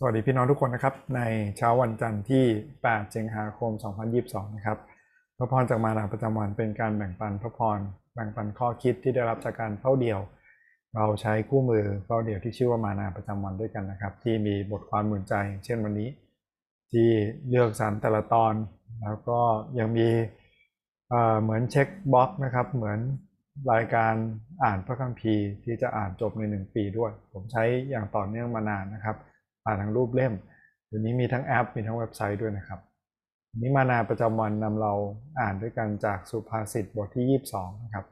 สวัสดีพี่น้องทุกคนนะครับ ในเช้าวันจันทร์ที่ 8 สิงหาคม 2022 นะครับพระพรจากมานาประจำวันเป็นการแบ่งปันพระพรแบ่งปันข้อคิดที่ได้รับจากการเฝ้าเดี่ยว เราใช้คู่มือเฝ้าเดี่ยวที่ชื่อว่ามานาประจำวันด้วยกันนะครับ ที่มีบทความหมุนใจ เช่นวันนี้ ที่เลือกสรรแต่ละตอน แล้วก็ยังมีเเหมือนเช็คบล็อกนะครับ เหมือนรายการอ่านพระคัมภีร์ที่จะอ่านจบในหนึ่งปีด้วย ผมใช้อย่างต่อเนื่องมานานนะครับ อ่านทั้งรูปเล่มเดี๋ยวนี้มีทั้งแอปมีทั้งเว็บไซต์ด้วยนะครับวันนี้มานาประจำวันนำเราอ่านด้วยกันจากสุภาษิตบทที่ 22 นะครับ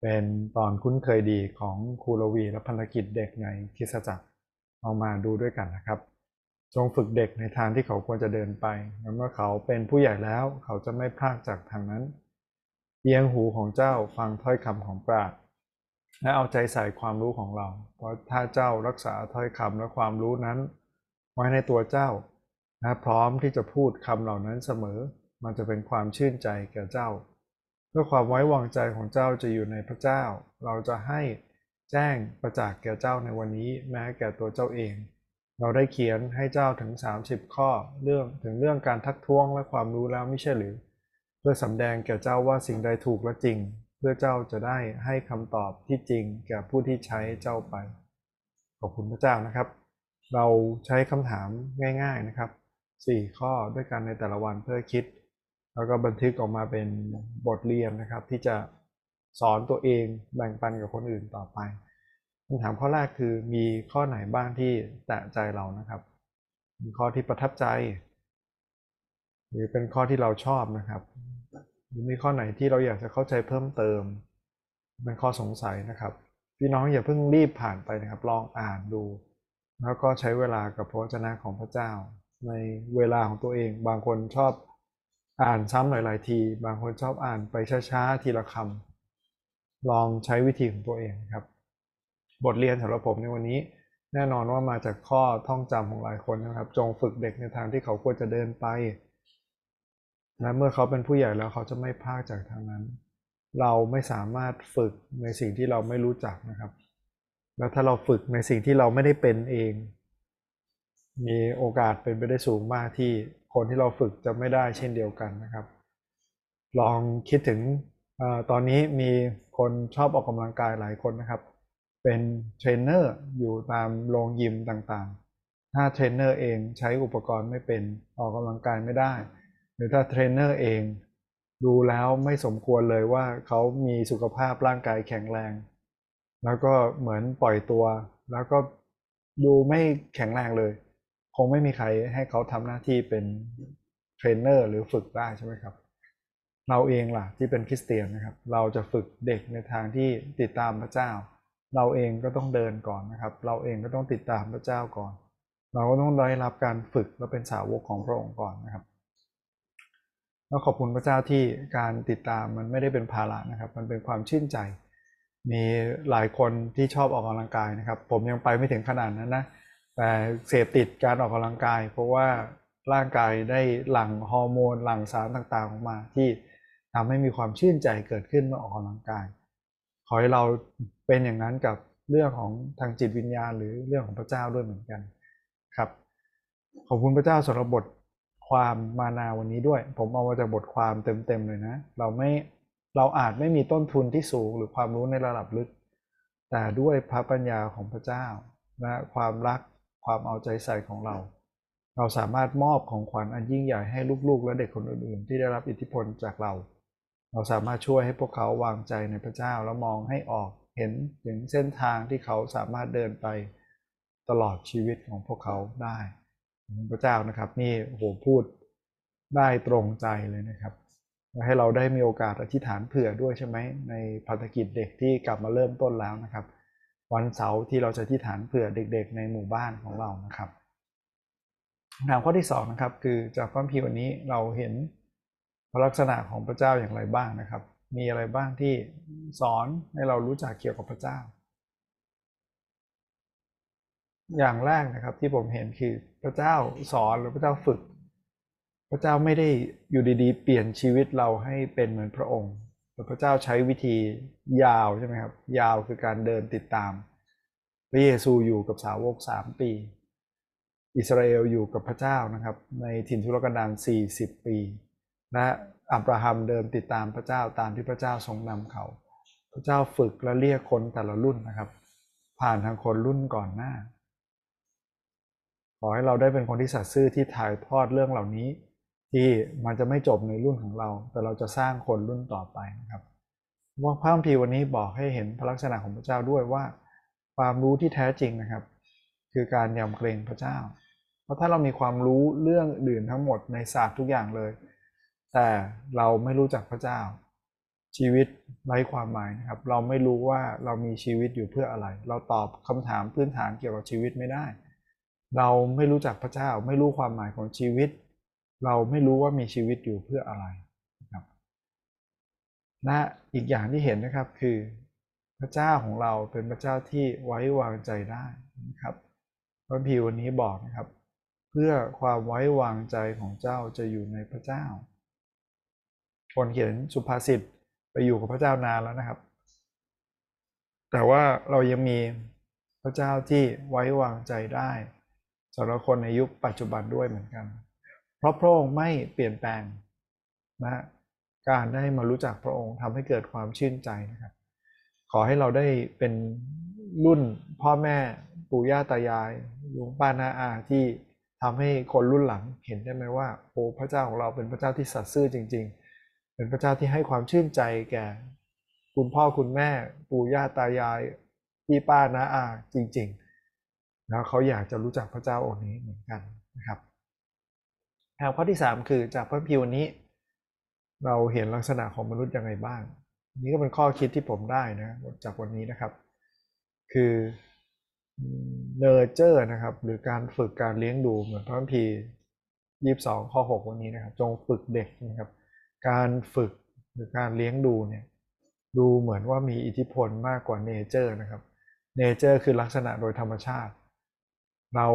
เป็นตอนคุ้นเคยดีของครูรวีและพันธกิจเด็กในคิสจักรเอามาดูด้วยกันนะครับ จงฝึกเด็กในทางที่เขาควรจะเดินไปเมื่อเขาเป็นผู้ใหญ่แล้วเขาจะไม่พลากจากทางนั้นเอียงหูของเจ้าฟังถ้อยคำของปราชและเอาใจใส่ความรู้ของเรา เพราะถ้าเจ้ารักษาถ้อยคำและความรู้นั้น ไว้ในตัวเจ้าและพร้อมที่จะพูดคำเหล่านั้นเสมอ มันจะเป็นความชื่นใจแก่เจ้าเพื่อความไว้วางใจของเจ้าจะอยู่ในพระเจ้า เราจะให้แจ้งประจักษ์แก่เจ้าในวันนี้แม้แก่ตัวเจ้าเอง เราได้เขียนให้เจ้าถึง 30 ข้อเรื่องถึงเรื่องการทักท้วงและความรู้แล้วไม่ใช่หรือ เพื่อสำแดงแก่เจ้าว่าสิ่งใดถูกและจริง เพื่อเจ้าจะได้ให้คำตอบที่จริงแก่ผู้ที่ใช้เจ้าไป ขอบคุณพระเจ้านะครับ เราใช้คำถามง่าย ๆนะครับ 4 ข้อด้วยกันในแต่ละวันเพื่อคิด แล้วก็บันทึกออกมาเป็นบทเรียนนะครับ ที่จะสอนตัวเองแบ่งปันกับคนอื่นต่อไปคำถามข้อแรกคือมีข้อไหนบ้างที่แตะใจเรานะครับ มีข้อที่ประทับใจ หรือเป็นข้อที่เราชอบนะครับหรือมีข้อไหนที่เราอยากจะเข้าใจเพิ่มเติมเป็นข้อสงสัยนะครับ พี่น้องอย่าเพิ่งรีบผ่านไปนะครับ ลองอ่านดู แล้วก็ใช้เวลากับพระวจนะของพระเจ้า ในเวลาของตัวเอง บางคนชอบอ่านซ้ำหลาย ๆ ที บางคนชอบอ่านไปช้า ๆ ทีละคำลองใช้วิธีของตัวเองครับ บทเรียนสำหรับผมในวันนี้ แน่นอนว่ามาจากข้อท่องจำของหลายคนนะครับ จงฝึกเด็กในทางที่เขาควรจะเดินไป และเมื่อเขาเป็นผู้ใหญ่แล้วเขาจะไม่พลาดจากทางนั้น เราไม่สามารถฝึกในสิ่งที่เราไม่รู้จักนะครับ แล้วถ้าเราฝึกในสิ่งที่เราไม่ได้เป็นเอง มีโอกาสเป็นไปได้สูงมากที่คนที่เราฝึกจะไม่ได้เช่นเดียวกันนะครับ ลองคิดถึงอตอนนี้มีคนชอบออกกำลังกายหลายคนนะครับ เป็นเทรนเนอร์อยู่ตามโรงยิมต่างๆ ถ้าเทรนเนอร์เองใช้อุปกรณ์ไม่เป็นออกกำลังกายไม่ได้ หรือถ้าเทรนเนอร์เองดูแล้วไม่สมควรเลยว่าเขามีสุขภาพร่างกายแข็งแรง แล้วก็เหมือนปล่อยตัว แล้วก็ดูไม่แข็งแรงเลย คงไม่มีใครให้เขาทำหน้าที่เป็นเทรนเนอร์หรือฝึกได้ใช่ไหมครับ เราเองล่ะที่เป็นคริสเตียนนะครับ เราจะฝึกเด็กในทางที่ติดตามพระเจ้า เราเองก็ต้องเดินก่อนนะครับ เราเองก็ต้องติดตามพระเจ้าก่อน เราก็ต้องได้รับการฝึกและเป็นสาวกของพระองค์ก่อนนะครับแล้วขอบคุณพระเจ้าที่การติดตามมันไม่ได้เป็นภาระนะครับ มันเป็นความชื่นใจ มีหลายคนที่ชอบออกกำลังกายนะครับ ผมยังไปไม่ถึงขนาดนั้นนะแต่เสพติดการออกกำลังกาย เพราะว่าร่างกายได้หลั่งฮอร์โมนหลั่งสารต่างๆออกมา ที่ทำให้มีความชื่นใจเกิดขึ้นเมื่อออกกำลังกาย ขอให้เราเป็นอย่างนั้นกับเรื่องของทางจิตวิญญาณ หรือเรื่องของพระเจ้าด้วยเหมือนกันครับขอบคุณพระเจ้าสำหรับบทความมานาวันนี้ด้วย ผมเอามาจากบทความเต็มๆเลยนะ เราไม่ เราอาจไม่มีต้นทุนที่สูงหรือความรู้ในระดับลึก แต่ด้วยพระปัญญาของพระเจ้าและความรักความเอาใจใส่ของเรา เราสามารถมอบของขวัญอันยิ่งใหญ่ให้ลูกๆ และเด็กคนอื่นๆ ที่ได้รับอิทธิพลจากเรา เราสามารถช่วยให้พวกเขาวางใจในพระเจ้าแล้วมองให้ออกเห็นถึงเส้นทางที่เขาสามารถเดินไปตลอดชีวิตของพวกเขาได้พระเจ้านะครับนี่โหพูดได้ตรงใจเลยนะครับ ให้เราได้มีโอกาสอธิษฐานเผื่อด้วยใช่ไหมในภารกิจเด็กที่กลับมาเริ่มต้นแล้วนะครับ วันเสาร์ที่เราจะอธิษฐานเผื่อเด็ก ๆ ในหมู่บ้านของเรานะครับคำถามข้อที่สองนะครับคือจากพระคัมภีวันนี้เราเห็นลักษณะของพระเจ้าอย่างไรบ้างนะครับ มีอะไรบ้างที่สอนให้เรารู้จักเกี่ยวกับพระเจ้า อย่างแรกนะครับที่ผมเห็นคือพระเจ้าสอนหรือพระเจ้าฝึก พระเจ้าไม่ได้อยู่ดีๆ เปลี่ยนชีวิตเราให้เป็นเหมือนพระองค์แต่พระเจ้าใช้วิธียาวใช่ไหมครับ ยาวคือการเดินติดตาม พระเยซูอยู่กับสาวกสามปี อิสราเอลอยู่กับพระเจ้านะครับ ในถิ่นทุรกันดาร40 ปีและอับราฮัมเดินติดตามพระเจ้าตามที่พระเจ้าทรงนำเขา พระเจ้าฝึกและเรียกคนแต่ละรุ่นนะครับ ผ่านทางคนรุ่นก่อนหน้า ขอให้เราได้เป็นคนที่สัตย์ซื่อที่ถ่ายทอดเรื่องเหล่านี้ ที่มันจะไม่จบในรุ่นของเรา แต่เราจะสร้างคนรุ่นต่อไปนะครับว่าพระคัมภีร์วันนี้บอกให้เห็นพระลักษณะของพระเจ้าด้วยว่า ความรู้ที่แท้จริงนะครับ คือการยำเกรงพระเจ้า เพราะถ้าเรามีความรู้เรื่องอื่นทั้งหมดในศาสตร์ทุกอย่างเลย แต่เราไม่รู้จักพระเจ้า ชีวิตไร้ความหมายนะครับ เราไม่รู้ว่าเรามีชีวิตอยู่เพื่ออะไร เราตอบคำถามพื้นฐานเกี่ยวกับชีวิตไม่ได้ เราไม่รู้จักพระเจ้า ไม่รู้ความหมายของชีวิต เราไม่รู้ว่ามีชีวิตอยู่เพื่ออะไรนะครับและอีกอย่างที่เห็นนะครับคือพระเจ้าของเราเป็นพระเจ้าที่ไว้วางใจได้นะครับพระพีวันนี้บอกนะครับ เพื่อความไว้วางใจของเจ้าจะอยู่ในพระเจ้า คนเขียนสุภาษิตไปอยู่กับพระเจ้านานแล้วนะครับ แต่ว่าเรายังมีพระเจ้าที่ไว้วางใจได้สำหรับคนในยุคปัจจุบันด้วยเหมือนกัน เพราะพระองค์ไม่เปลี่ยนแปลงนะการได้มารู้จักพระองค์ทำให้เกิดความชื่นใจนะครับ ขอให้เราได้เป็นรุ่นพ่อแม่ปู่ย่าตายายลุงป้าน้าอาที่ทำให้คนรุ่นหลังเห็นได้ไหมว่าโอ้พระเจ้าของเราเป็นพระเจ้าที่สัตย์ซื่อจริง ๆ เป็นพระเจ้าที่ให้ความชื่นใจแก่ คุณพ่อคุณแม่ ปู่ย่าตายายพี่ป้าน้าอาจริง ๆ แล้วเขาอยากจะรู้จักพระเจ้าองค์นี้เหมือนกันนะครับ แถวข้อที่ 3 คือจากพระพิวนี้ เราเห็นลักษณะของมนุษย์ยังไงบ้าง นี่ก็เป็นข้อคิดที่ผมได้นะจากวันนี้นะครับ คือเนอร์เจอร์นะครับ หรือการฝึกการเลี้ยงดูเหมือนพระคัมภียี่สิบสองข้อหกวันนี้นะครับ จงฝึกเด็กนะครับ การฝึกหรือการเลี้ยงดูเนี่ยดูเหมือนว่ามีอิทธิพลมากกว่าเนเจอร์นะครับเนเจอร์คือลักษณะโดยธรรมชาติ เรา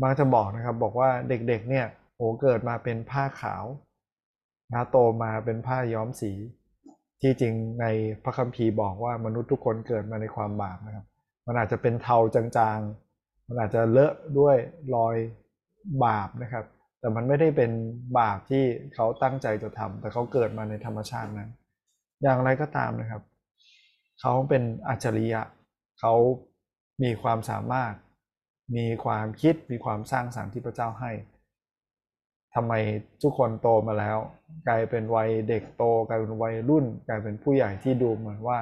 บางจะบอกนะครับบอกว่าเด็กๆเนี่ย โอ้เกิดมาเป็นผ้าขาวนะโตมาเป็นผ้าย้อมสี ที่จริงในพระคัมภีร์บอกว่ามนุษย์ทุกคนเกิดมาในความบาปนะครับ มันอาจจะเป็นเทาจางๆ มันอาจจะเลอะด้วยรอยบาปนะครับ แต่มันไม่ได้เป็นบาปที่เขาตั้งใจจะทำแต่เขาเกิดมาในธรรมชาตินั้น อย่างไรก็ตามนะครับ เขาเป็นอัจฉริยะ เขามีความสามารถ มีความคิด มีความสร้างสรรค์ที่พระเจ้าให้ ทำไมทุกคนโตมาแล้ว กลายเป็นวัยเด็กโต กลายเป็นวัยรุ่น กลายเป็นผู้ใหญ่ที่ดูเหมือนว่า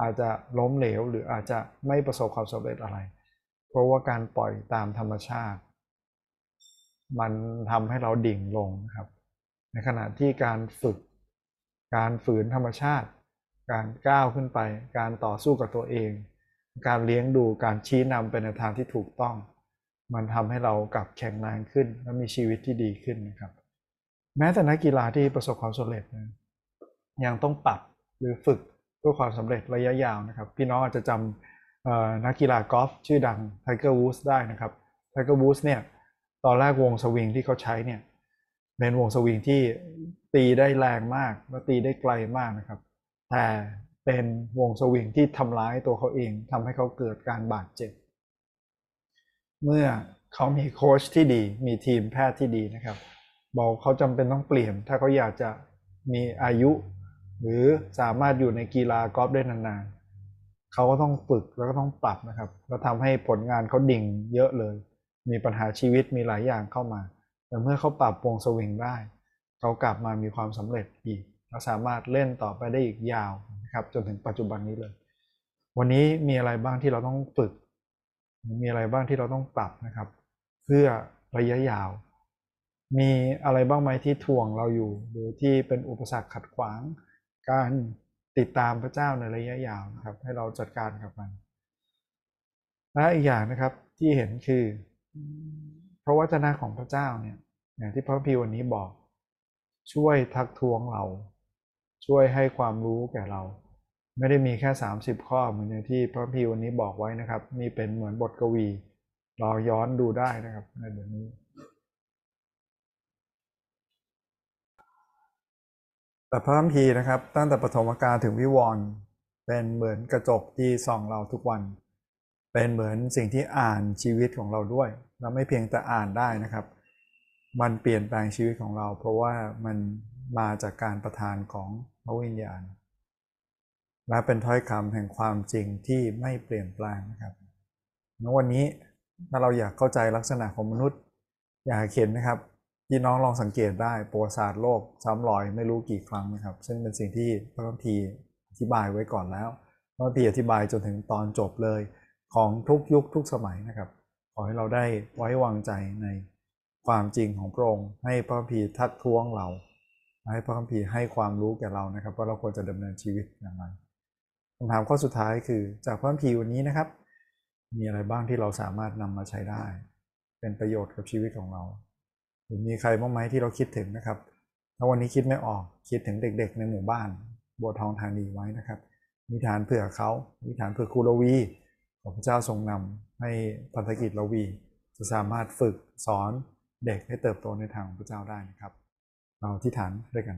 อาจจะล้มเหลวหรืออาจจะไม่ประสบความสำเร็จอะไร เพราะว่าการปล่อยตามธรรมชาติ มันทำให้เราดิ่งลงครับ ในขณะที่การฝึก การฝืนธรรมชาติ การก้าวขึ้นไป การต่อสู้กับตัวเอง การเลี้ยงดูการชี้นำไปในทางที่ถูกต้อง มันทำให้เรากลับแข็งแรงขึ้น และมีชีวิตที่ดีขึ้นนะครับ แม้แต่นักกีฬาที่ประสบความสำเร็จนะยังต้องปรับหรือฝึกเพื่อความสำเร็จระยะยาวนะครับ พี่น้องอาจจะจำนักกีฬากอล์ฟชื่อดังไทเกอร์วูดส์ได้นะครับไทเกอร์วูดส์เนี่ยตอนแรกวงสวิงที่เขาใช้เนี่ยเป็นวงสวิงที่ตีได้แรงมากและตีได้ไกลมากนะครับ แต่เป็นวงสวิงที่ทำร้ายตัวเขาเองทำให้เขาเกิดการบาดเจ็บ เมื่อเขามีโค้ชที่ดี มีทีมแพทย์ที่ดีนะครับบอกเขาจำเป็นต้องเปลี่ยน ถ้าเขาอยากจะมีอายุ หรือสามารถอยู่ในกีฬากอล์ฟได้นานๆเขาก็ต้องฝึกแล้วก็ต้องปรับนะครับแล้วทำให้ผลงานเขาดิ่งเยอะเลย มีปัญหาชีวิตมีหลายอย่างเข้ามา แต่เมื่อเขาปรับวงสวิงได้เขากลับมามีความสำเร็จอีกและสามารถเล่นต่อไปได้อีกยาวนะครับจนถึงปัจจุบันนี้เลย วันนี้มีอะไรบ้างที่เราต้องฝึก มีอะไรบ้างที่เราต้องปรับนะครับ เพื่อระยะยาว มีอะไรบ้างไหมที่ทวงเราอยู่ หรือที่เป็นอุปสรรคขัดขวาง การติดตามพระเจ้าในระยะยาวนะครับ ให้เราจัดการกับมัน และอีกอย่างนะครับที่เห็นคือพระวจนะของพระเจ้าเนี่ยอย่างที่พระพีวันนี้บอก ช่วยทักท้วงเรา ช่วยให้ความรู้แก่เรา ไม่ได้มีแค่ 30 ข้อเหมือนอย่างที่พระพีวันนี้บอกไว้นะครับนี่เป็นเหมือนบทกวี เราย้อนดูได้นะครับในบทนี้แต่พระคัมภีร์นะครับ ตั้งแต่ปฐมกาลถึงวิวรณ์เป็นเหมือนกระจกที่ส่องเราทุกวัน เป็นเหมือนสิ่งที่อ่านชีวิตของเราด้วยเราไม่เพียงแต่อ่านได้นะครับ มันเปลี่ยนแปลงชีวิตของเรา เพราะว่ามันมาจากการประทานของพระวิญญาณ และเป็นถ้อยคำแห่งความจริงที่ไม่เปลี่ยนแปลงนะครับณวันนี้ถ้าเราอยากเข้าใจลักษณะของมนุษย์ อยากเห็นนะครับพี่น้องลองสังเกตได้ประวัติศาสตร์โลกซ้ำรอยไม่รู้กี่ครั้งนะครับ ซึ่งเป็นสิ่งที่พระคัมภีร์อธิบายไว้ก่อนแล้วพระคัมภีร์อธิบายจนถึงตอนจบเลย ของทุกยุคทุกสมัยนะครับ ขอให้เราได้ไว้วางใจในความจริงของพระองค์ให้พระคัมภีร์ทักท้วงเรา ให้พระคัมภีร์ให้ความรู้แก่เรานะครับ ว่าเราควรจะดำเนินชีวิตอย่างไร คำถามข้อสุดท้ายคือจากพระคัมภีร์วันนี้นะครับ มีอะไรบ้างที่เราสามารถนำมาใช้ได้ เป็นประโยชน์กับชีวิตของเรา หรือมีใครบ้างไหมที่เราคิดถึงนะครับ ถ้าวันนี้คิดไม่ออกคิดถึงเด็ก ๆ ในหมู่บ้านบัวทองธานีไว้นะครับมีฐานเผื่อเขามีฐานเผื่อครูลวีของพระเจ้าทรงนำให้พันธกิจลวี จะสามารถฝึกสอนเด็กให้เติบโตในทางของพระเจ้าได้นะครับ เราที่ฐานด้วยกัน